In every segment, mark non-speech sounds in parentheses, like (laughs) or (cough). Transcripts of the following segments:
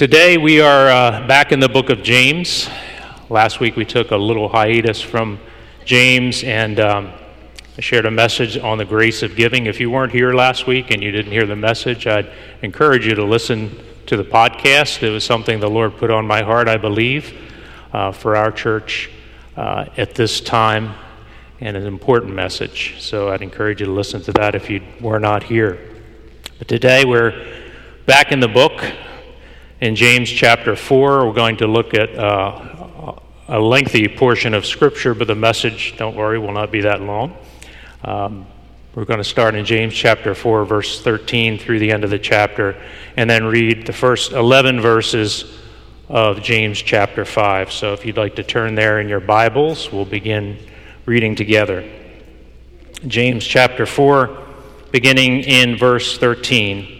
Today we are uh, back in the book of James. Last week we took a little hiatus from James and um, I shared a message on the grace of giving. If you weren't here last week and you didn't hear the message, I'd encourage you to listen to the podcast. It was something the Lord put on my heart, I believe, uh, for our church uh, at this time and an important message. So I'd encourage you to listen to that if you were not here. But today we're back in the book in James chapter 4. We're going to look at uh, a lengthy portion of Scripture, but the message, don't worry, will not be that long. Um, we're going to start in James chapter 4, verse 13 through the end of the chapter, and then read the first 11 verses of James chapter 5. So if you'd like to turn there in your Bibles, we'll begin reading together. James chapter 4, beginning in verse 13.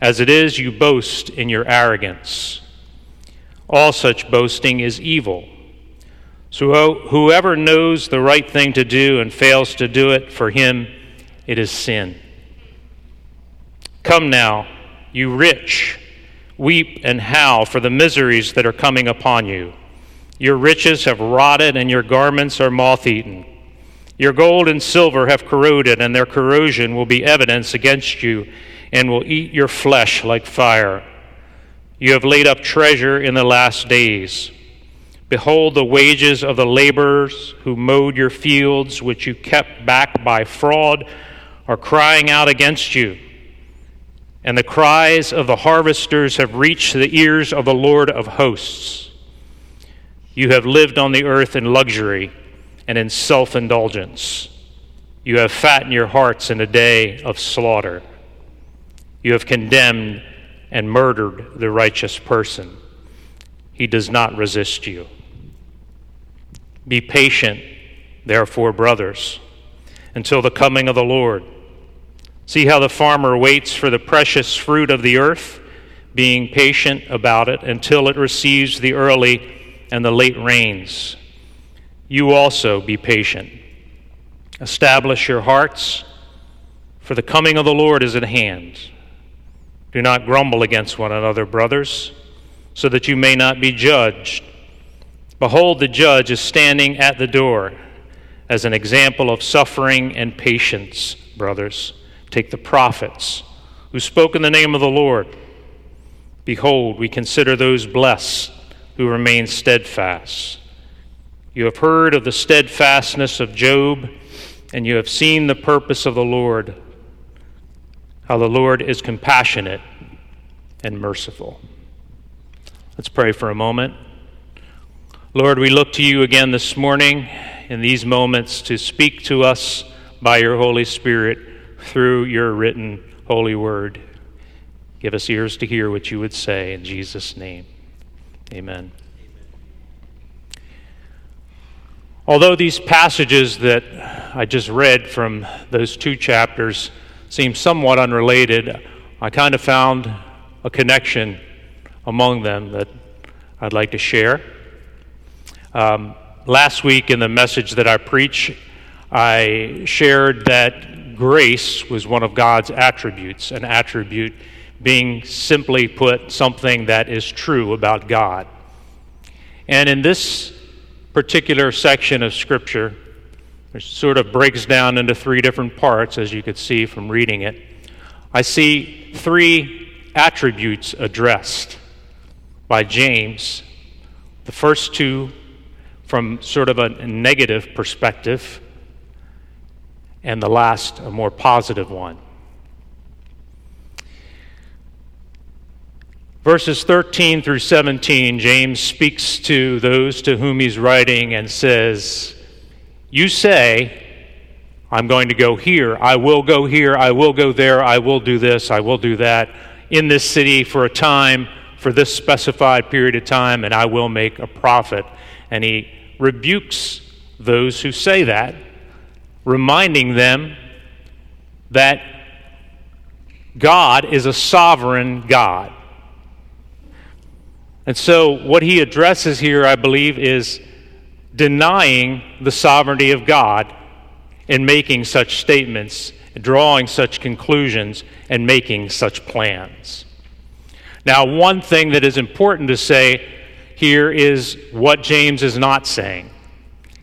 As it is, you boast in your arrogance. All such boasting is evil. So whoever knows the right thing to do and fails to do it, for him it is sin. Come now, you rich, weep and howl for the miseries that are coming upon you. Your riches have rotted, and your garments are moth eaten. Your gold and silver have corroded, and their corrosion will be evidence against you and will eat your flesh like fire. You have laid up treasure in the last days. Behold, the wages of the laborers who mowed your fields, which you kept back by fraud, are crying out against you and the cries of the harvesters have reached the ears of the Lord of hosts. You have lived on the earth in luxury and in self indulgence. You have fattened your hearts in a day of slaughter. You have condemned and murdered the righteous person. He does not resist you. Be patient, therefore, brothers, until the coming of the Lord. See how the farmer waits for the precious fruit of the earth, being patient about it until it receives the early and the late rains. You also be patient. Establish your hearts, for the coming of the Lord is at hand. Do not grumble against one another, brothers, so that you may not be judged. Behold, the judge is standing at the door as an example of suffering and patience, brothers. Take the prophets who spoke in the name of the Lord. Behold, we consider those blessed who remain steadfast. You have heard of the steadfastness of Job, and you have seen the purpose of the Lord, how the Lord is compassionate and merciful. Let's pray for a moment. Lord, we look to you again this morning in these moments to speak to us by your Holy Spirit through your written holy word. Give us ears to hear what you would say in Jesus' name. Amen. Although these passages that I just read from those two chapters seem somewhat unrelated, I kind of found a connection among them that I'd like to share. Um, last week, in the message that I preach, I shared that grace was one of God's attributes, an attribute being simply put something that is true about God. And in this particular section of Scripture, which sort of breaks down into three different parts, as you could see from reading it, I see three attributes addressed by James. The first two from sort of a negative perspective, and the last, a more positive one. Verses 13 through 17, James speaks to those to whom he's writing and says, You say, I'm going to go here, I will go here, I will go there, I will do this, I will do that, in this city for a time, for this specified period of time, and I will make a profit. And he rebukes those who say that, reminding them that God is a sovereign God. And so, what he addresses here, I believe, is denying the sovereignty of God in making such statements, drawing such conclusions, and making such plans. Now, one thing that is important to say here is what James is not saying.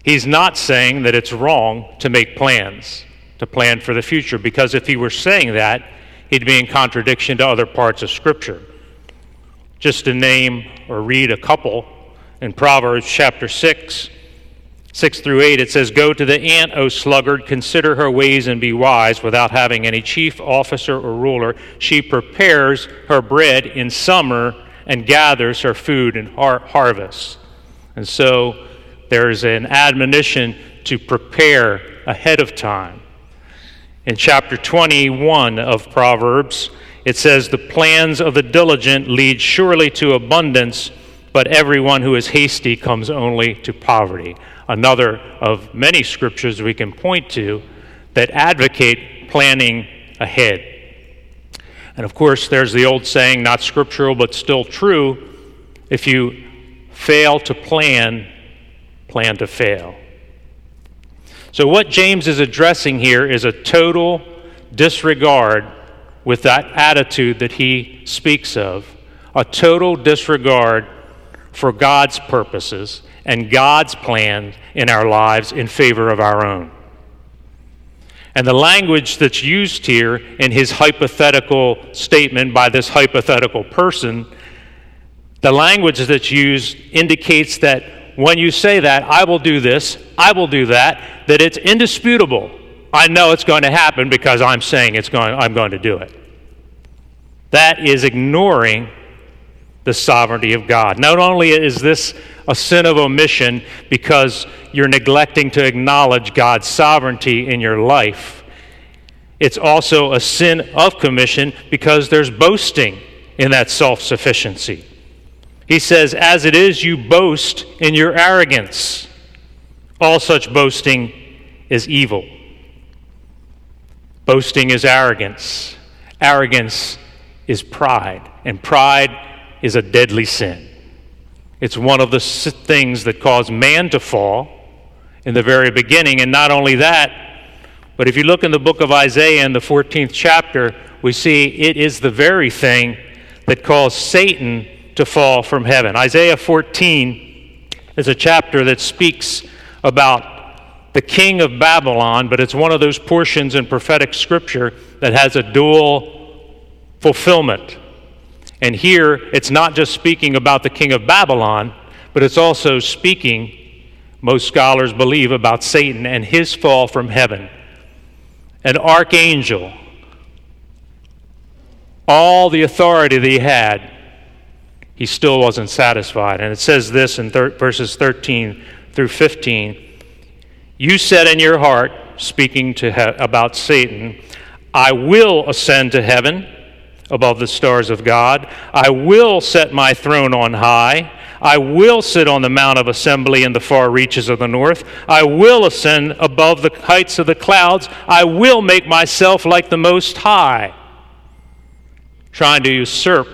He's not saying that it's wrong to make plans, to plan for the future, because if he were saying that, he'd be in contradiction to other parts of Scripture. Just to name or read a couple in Proverbs chapter 6, 6 through 8, it says, Go to the ant, O sluggard, consider her ways and be wise, without having any chief officer or ruler. She prepares her bread in summer and gathers her food in har- harvest. And so there's an admonition to prepare ahead of time. In chapter 21 of Proverbs, it says, The plans of the diligent lead surely to abundance, but everyone who is hasty comes only to poverty. Another of many scriptures we can point to that advocate planning ahead. And of course, there's the old saying, not scriptural, but still true if you fail to plan, plan to fail. So, what James is addressing here is a total disregard with that attitude that he speaks of, a total disregard for God's purposes and God's plan in our lives in favor of our own. And the language that's used here in his hypothetical statement by this hypothetical person, the language that's used indicates that when you say that, I will do this, I will do that, that it's indisputable. I know it's going to happen because I'm saying it's going, I'm going to do it. That is ignoring the sovereignty of God. Not only is this a sin of omission because you're neglecting to acknowledge God's sovereignty in your life, it's also a sin of commission because there's boasting in that self sufficiency. He says, As it is, you boast in your arrogance. All such boasting is evil. Boasting is arrogance. Arrogance is pride. And pride is a deadly sin. It's one of the things that caused man to fall in the very beginning. And not only that, but if you look in the book of Isaiah in the 14th chapter, we see it is the very thing that caused Satan to fall from heaven. Isaiah 14 is a chapter that speaks about the king of Babylon, but it's one of those portions in prophetic scripture that has a dual fulfillment. And here, it's not just speaking about the king of Babylon, but it's also speaking, most scholars believe, about Satan and his fall from heaven. An archangel, all the authority that he had, he still wasn't satisfied. And it says this in thir- verses 13 through 15 You said in your heart, speaking to he- about Satan, I will ascend to heaven above the stars of God. I will set my throne on high. I will sit on the mount of assembly in the far reaches of the north. I will ascend above the heights of the clouds. I will make myself like the Most High. Trying to usurp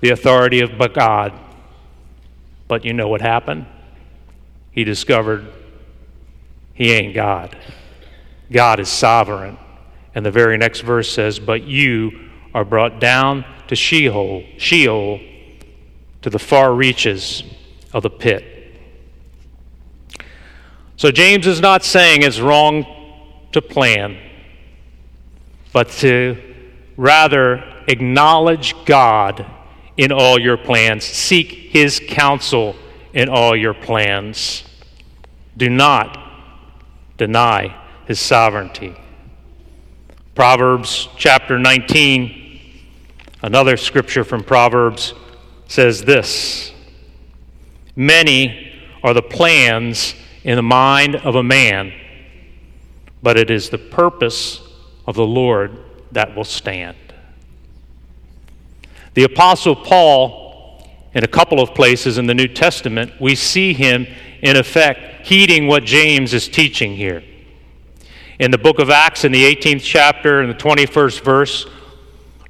the authority of God. But you know what happened? He discovered he ain't God. God is sovereign. And the very next verse says, But you are brought down to Sheol, Sheol, to the far reaches of the pit. So James is not saying it's wrong to plan, but to rather acknowledge God in all your plans, seek his counsel in all your plans. Do not deny his sovereignty. Proverbs chapter 19 Another scripture from Proverbs says this Many are the plans in the mind of a man, but it is the purpose of the Lord that will stand. The Apostle Paul, in a couple of places in the New Testament, we see him, in effect, heeding what James is teaching here. In the book of Acts, in the 18th chapter, in the 21st verse,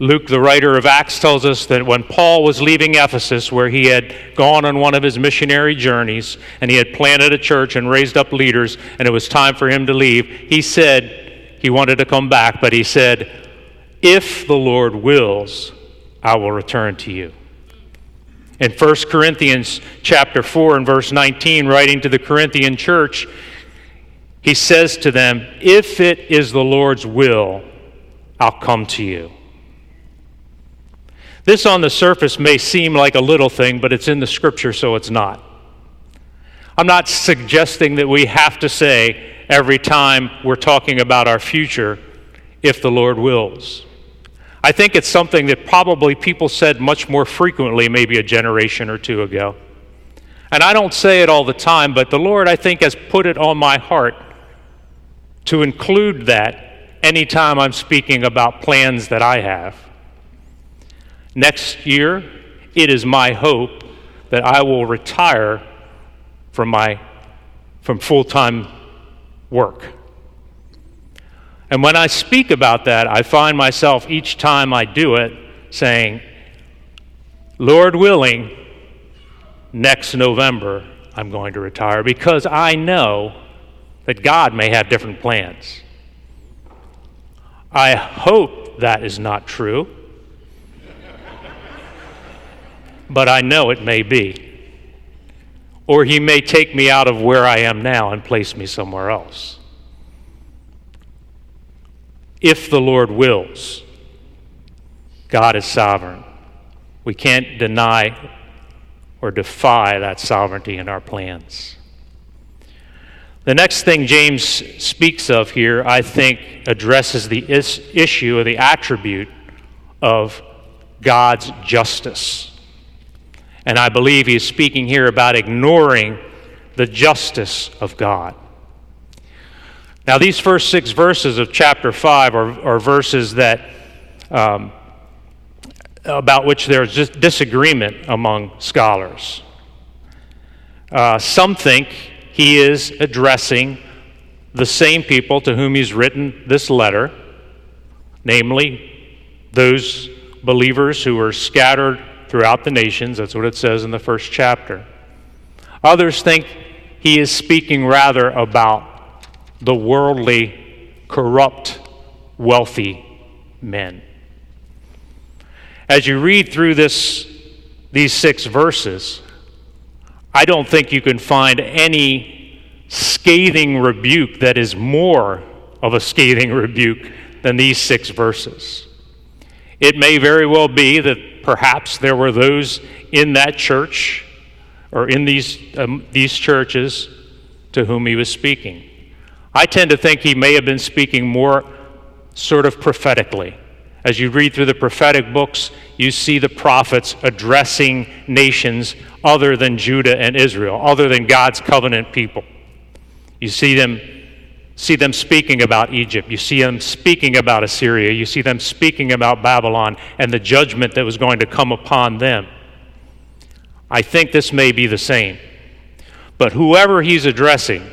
Luke, the writer of Acts, tells us that when Paul was leaving Ephesus, where he had gone on one of his missionary journeys and he had planted a church and raised up leaders, and it was time for him to leave, he said he wanted to come back, but he said, If the Lord wills, I will return to you. In 1 Corinthians chapter 4 and verse 19, writing to the Corinthian church, he says to them, If it is the Lord's will, I'll come to you. This on the surface may seem like a little thing, but it's in the scripture, so it's not. I'm not suggesting that we have to say every time we're talking about our future, if the Lord wills. I think it's something that probably people said much more frequently, maybe a generation or two ago. And I don't say it all the time, but the Lord, I think, has put it on my heart to include that anytime I'm speaking about plans that I have. Next year, it is my hope that I will retire from my from full-time work. And when I speak about that, I find myself each time I do it saying, Lord willing, next November I'm going to retire because I know that God may have different plans. I hope that is not true, but I know it may be. Or He may take me out of where I am now and place me somewhere else. If the Lord wills, God is sovereign. We can't deny or defy that sovereignty in our plans. The next thing James speaks of here, I think, addresses the is- issue or the attribute of God's justice. And I believe he's speaking here about ignoring the justice of God. Now, these first six verses of chapter 5 are, are verses that, um, about which there's disagreement among scholars. Uh, some think he is addressing the same people to whom he's written this letter, namely those believers who are scattered throughout the nations. That's what it says in the first chapter. Others think he is speaking rather about the worldly, corrupt, wealthy men. As you read through this, these six verses, I don't think you can find any scathing rebuke that is more of a scathing (laughs) rebuke than these six verses. It may very well be that perhaps there were those in that church or in these, um, these churches to whom he was speaking. I tend to think he may have been speaking more sort of prophetically. As you read through the prophetic books, you see the prophets addressing nations other than Judah and Israel, other than God's covenant people. You see them see them speaking about Egypt. You see them speaking about Assyria. You see them speaking about Babylon and the judgment that was going to come upon them. I think this may be the same. But whoever he's addressing,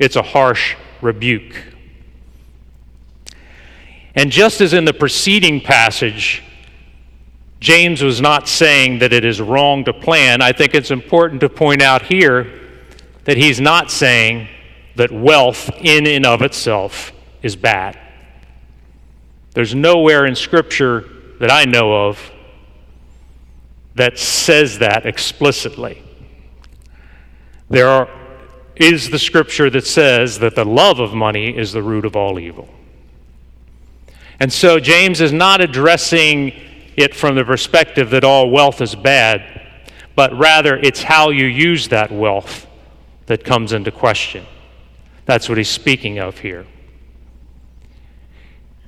it's a harsh rebuke. And just as in the preceding passage, James was not saying that it is wrong to plan, I think it's important to point out here that he's not saying that wealth in and of itself is bad. There's nowhere in Scripture that I know of that says that explicitly. There are, is the Scripture that says that the love of money is the root of all evil. And so James is not addressing it from the perspective that all wealth is bad, but rather it's how you use that wealth that comes into question. That's what he's speaking of here.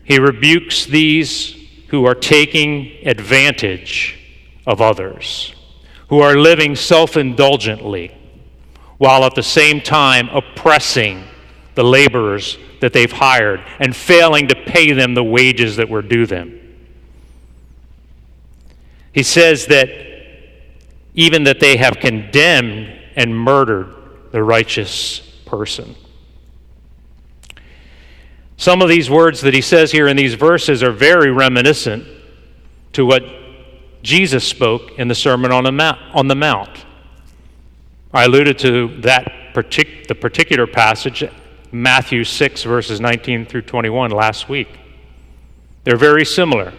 He rebukes these who are taking advantage of others, who are living self indulgently, while at the same time oppressing the laborers that they've hired and failing to pay them the wages that were due them. He says that even that they have condemned and murdered the righteous person. Some of these words that he says here in these verses are very reminiscent to what Jesus spoke in the Sermon on the Mount. On the Mount. I alluded to that partic- the particular passage, Matthew 6, verses 19 through 21, last week. They're very similar.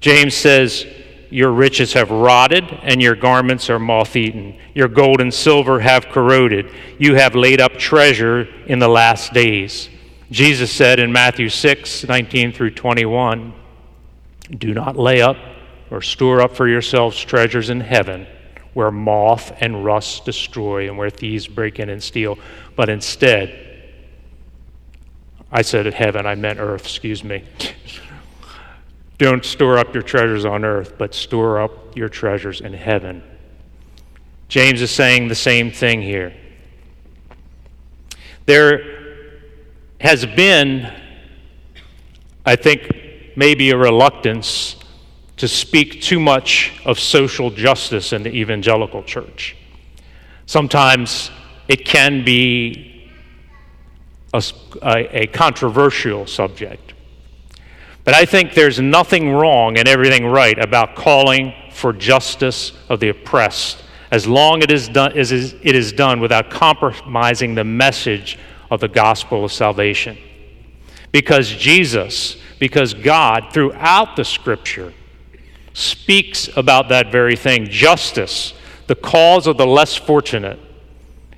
James says, Your riches have rotted, and your garments are moth eaten. Your gold and silver have corroded. You have laid up treasure in the last days. Jesus said in Matthew 6 19 through 21, Do not lay up or store up for yourselves treasures in heaven where moth and rust destroy and where thieves break in and steal, but instead, I said heaven, I meant earth, excuse me. (laughs) Don't store up your treasures on earth, but store up your treasures in heaven. James is saying the same thing here. There has been, I think, maybe a reluctance to speak too much of social justice in the evangelical church. Sometimes it can be a, a, a, controversial subject. But I think there's nothing wrong and everything right about calling for justice of the oppressed as long as it is, it is done without compromising the message of the gospel of salvation. Because Jesus, because God, throughout the scripture, speaks about that very thing. Justice, the cause of the less fortunate,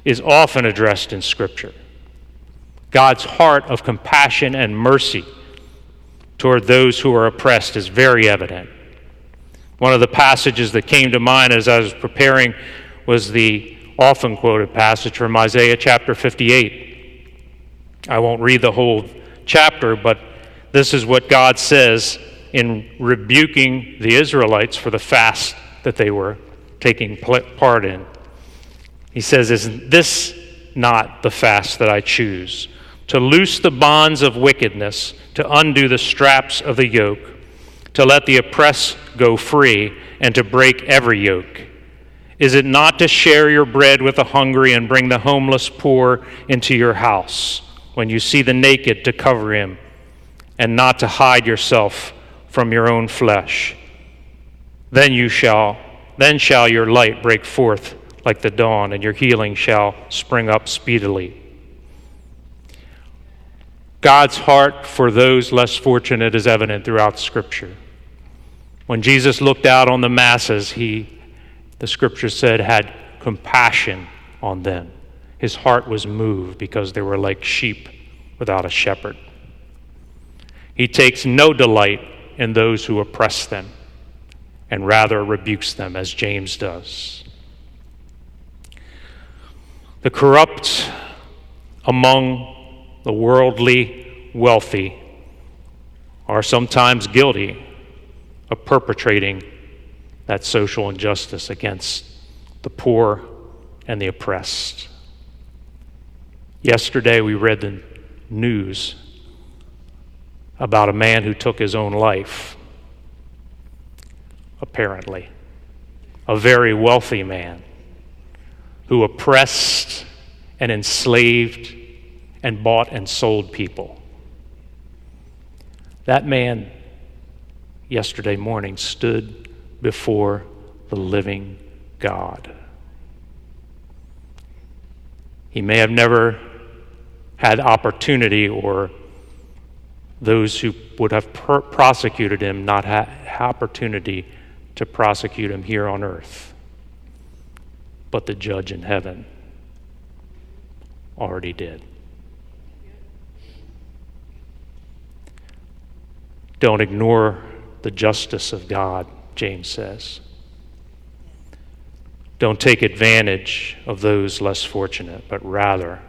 is often addressed in scripture. God's heart of compassion and mercy toward those who are oppressed is very evident. One of the passages that came to mind as I was preparing was the often quoted passage from Isaiah chapter 58. I won't read the whole chapter, but this is what God says in rebuking the Israelites for the fast that they were taking part in. He says, Is this not the fast that I choose? To loose the bonds of wickedness, to undo the straps of the yoke, to let the oppressed go free, and to break every yoke. Is it not to share your bread with the hungry and bring the homeless poor into your house? When you see the naked to cover him, and not to hide yourself from your own flesh. Then you shall, then shall your light break forth like the dawn, and your healing shall spring up speedily. God's heart for those less fortunate is evident throughout Scripture. When Jesus looked out on the masses, he, the Scripture said, had compassion on them. His heart was moved because they were like sheep without a shepherd. He takes no delight in those who oppress them and rather rebukes them, as James does. The corrupt among the worldly wealthy are sometimes guilty of perpetrating that social injustice against the poor and the oppressed. Yesterday, we read the news about a man who took his own life, apparently. A very wealthy man who oppressed and enslaved and bought and sold people. That man, yesterday morning, stood before the living God. He may have never had opportunity or those who would have per- prosecuted him not had opportunity to prosecute him here on earth. But the judge in heaven already did. Don't ignore the justice of God, James says. Don't take advantage of those less fortunate, but rather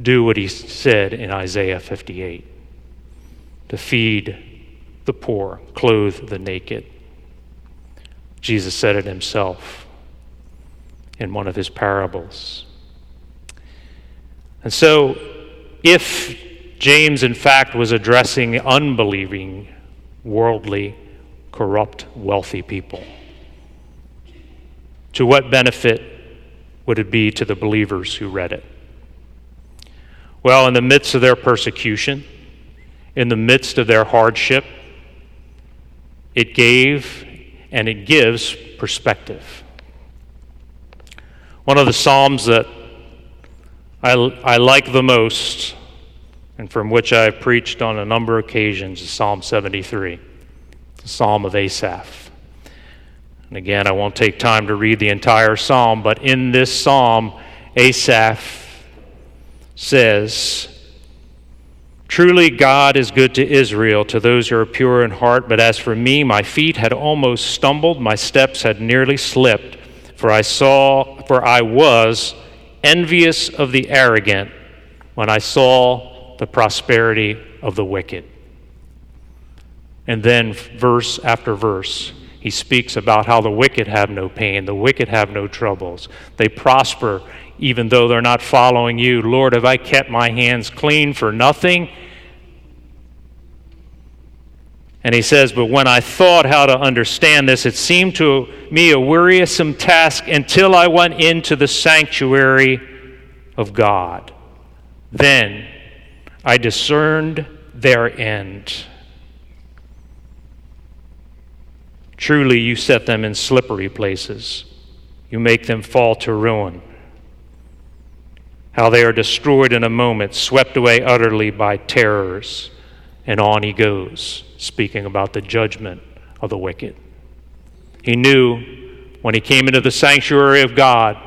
do what he said in Isaiah 58 to feed the poor, clothe the naked. Jesus said it himself in one of his parables. And so, if James, in fact, was addressing unbelieving, worldly, corrupt, wealthy people, to what benefit would it be to the believers who read it? Well, in the midst of their persecution, in the midst of their hardship, it gave and it gives perspective. One of the Psalms that I, I like the most, and from which I've preached on a number of occasions, is Psalm 73, the Psalm of Asaph. And again, I won't take time to read the entire psalm, but in this psalm, Asaph says, Truly, God is good to Israel, to those who are pure in heart. But as for me, my feet had almost stumbled, my steps had nearly slipped, for I saw, for I was envious of the arrogant when I saw the prosperity of the wicked. And then, verse after verse, he speaks about how the wicked have no pain, the wicked have no troubles. They prosper even though they're not following you. Lord, have I kept my hands clean for nothing? And he says, But when I thought how to understand this, it seemed to me a wearisome task until I went into the sanctuary of God. Then I discerned their end. Truly, you set them in slippery places, you make them fall to ruin how they are destroyed in a moment, swept away utterly by terrors. And on he goes, speaking about the judgment of the wicked. He knew when he came into the sanctuary of God,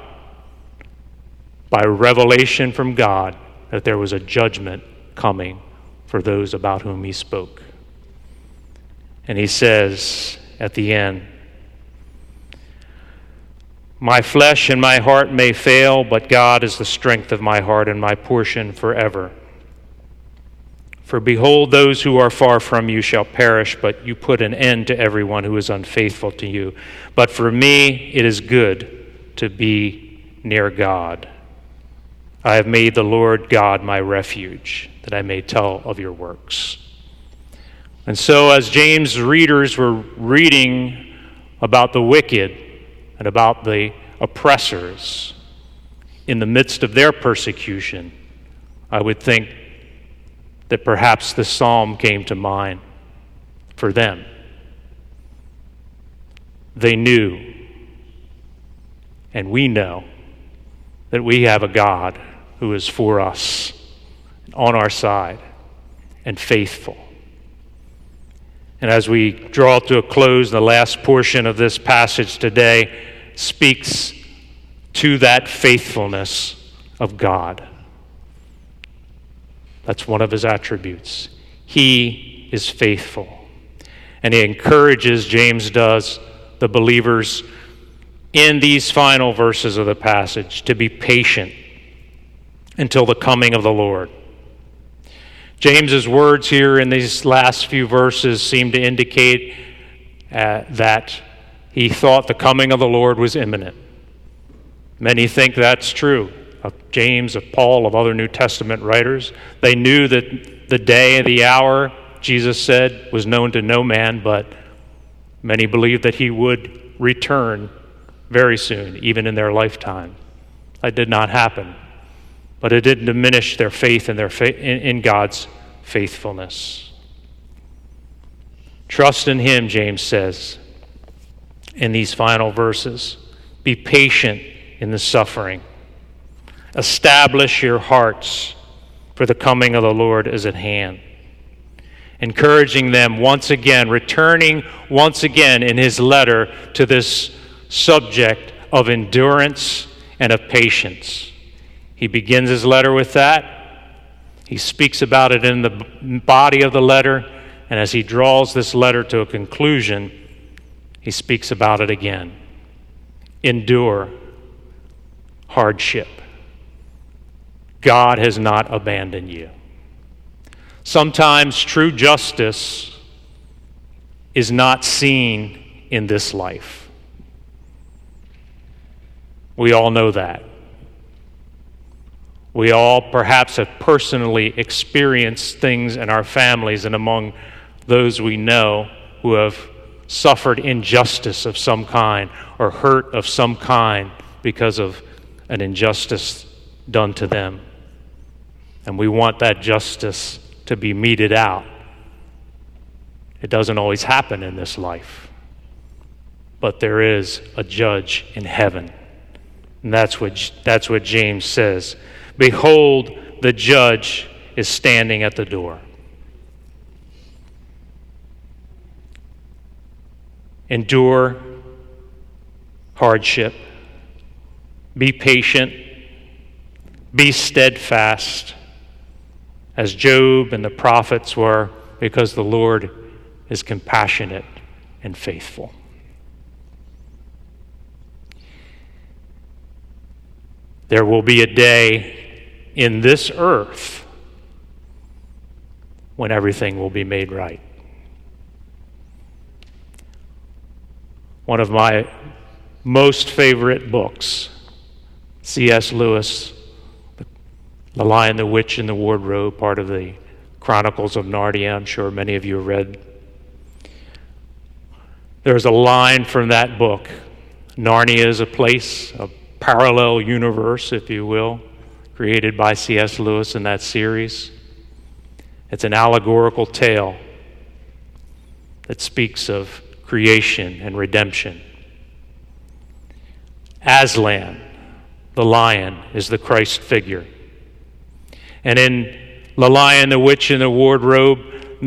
by revelation from God, that there was a judgment coming for those about whom he spoke. And he says at the end, my flesh and my heart may fail, but God is the strength of my heart and my portion forever. For behold, those who are far from you shall perish, but you put an end to everyone who is unfaithful to you. But for me, it is good to be near God. I have made the Lord God my refuge, that I may tell of your works. And so, as James' readers were reading about the wicked, and about the oppressors in the midst of their persecution, I would think that perhaps this psalm came to mind for them. They knew, and we know, that we have a God who is for us, on our side, and faithful. And as we draw to a close the last portion of this passage today, speaks to that faithfulness of God. That's one of his attributes. He is faithful. And he encourages, James does, the believers in these final verses of the passage to be patient until the coming of the Lord. James's words here in these last few verses seem to indicate uh, that he thought the coming of the Lord was imminent. Many think that's true of James, of Paul, of other New Testament writers. They knew that the day, and the hour, Jesus said, was known to no man, but many believed that he would return very soon, even in their lifetime. That did not happen, but it didn't diminish their faith in, their fa- in God's faithfulness. Trust in Him, James says, in these final verses. Be patient in the suffering. Establish your hearts, for the coming of the Lord is at hand. Encouraging them once again, returning once again in his letter to this subject of endurance and of patience. He begins his letter with that. He speaks about it in the body of the letter. And as he draws this letter to a conclusion, he speaks about it again. Endure hardship. God has not abandoned you. Sometimes true justice is not seen in this life. We all know that. We all perhaps have personally experienced things in our families and among those we know who have suffered injustice of some kind or hurt of some kind because of an injustice done to them. And we want that justice to be meted out. It doesn't always happen in this life, but there is a judge in heaven. And that's what, that's what James says. Behold, the judge is standing at the door. Endure hardship. Be patient. Be steadfast, as Job and the prophets were, because the Lord is compassionate and faithful. There will be a day in this earth when everything will be made right. One of my most favorite books, C.S. Lewis, The Lion, the Witch, and the Wardrobe, part of the Chronicles of Narnia. I'm sure many of you have read. There's a line from that book Narnia is a place, a parallel universe, if you will, created by C.S. Lewis in that series. It's an allegorical tale that speaks of creation and redemption. Aslan, the lion, is the Christ figure. And in The Lion, the Witch, and the Wardrobe,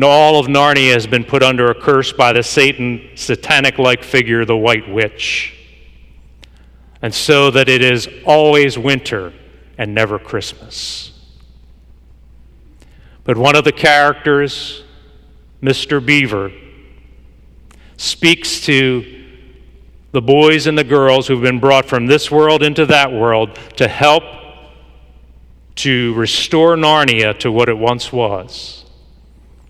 all of Narnia has been put under a curse by the Satan, satanic like figure, the White Witch. And so that it is always winter and never Christmas. But one of the characters, Mr. Beaver, speaks to the boys and the girls who've been brought from this world into that world to help to restore Narnia to what it once was.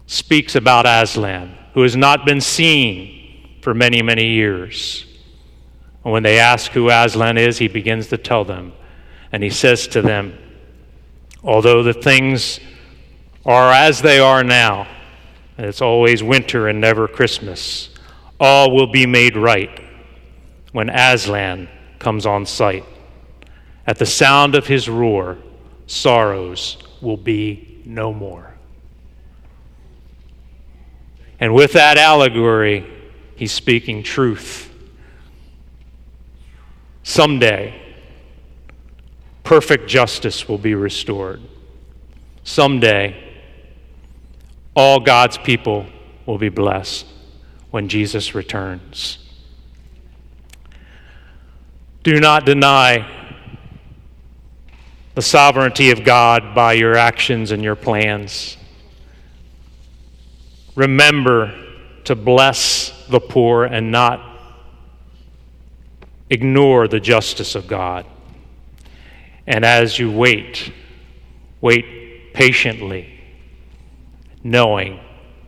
Speaks about Aslan, who has not been seen for many, many years. And when they ask who Aslan is, he begins to tell them. And he says to them, Although the things are as they are now, and it's always winter and never Christmas all will be made right when Aslan comes on sight. At the sound of his roar, sorrows will be no more. And with that allegory, he's speaking truth. Someday, perfect justice will be restored. Someday, all God's people will be blessed when Jesus returns. Do not deny the sovereignty of God by your actions and your plans. Remember to bless the poor and not ignore the justice of God. And as you wait, wait patiently, knowing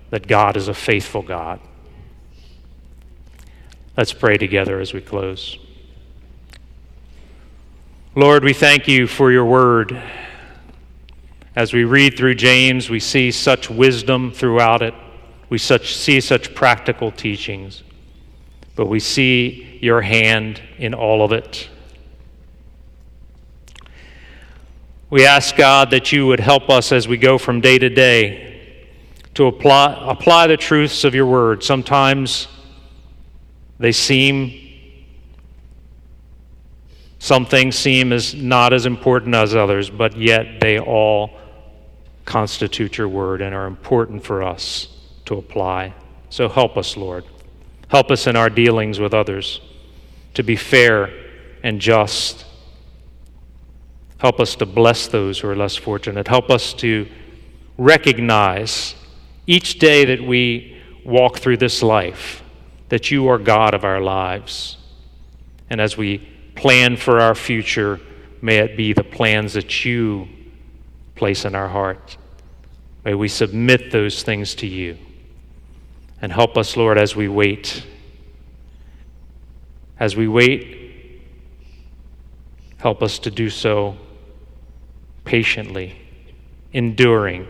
that God is a faithful God. Let's pray together as we close. Lord, we thank you for your word. As we read through James, we see such wisdom throughout it. We such, see such practical teachings. But we see your hand in all of it. We ask God that you would help us as we go from day to day to apply, apply the truths of your word. Sometimes they seem, some things seem as not as important as others, but yet they all constitute your word and are important for us to apply. So help us, Lord. Help us in our dealings with others to be fair and just. Help us to bless those who are less fortunate. Help us to recognize each day that we walk through this life that you are God of our lives. And as we plan for our future, may it be the plans that you place in our heart. May we submit those things to you. And help us, Lord, as we wait. As we wait, help us to do so patiently, enduring,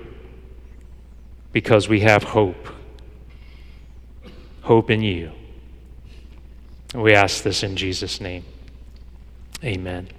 because we have hope. Hope in you. We ask this in Jesus' name. Amen.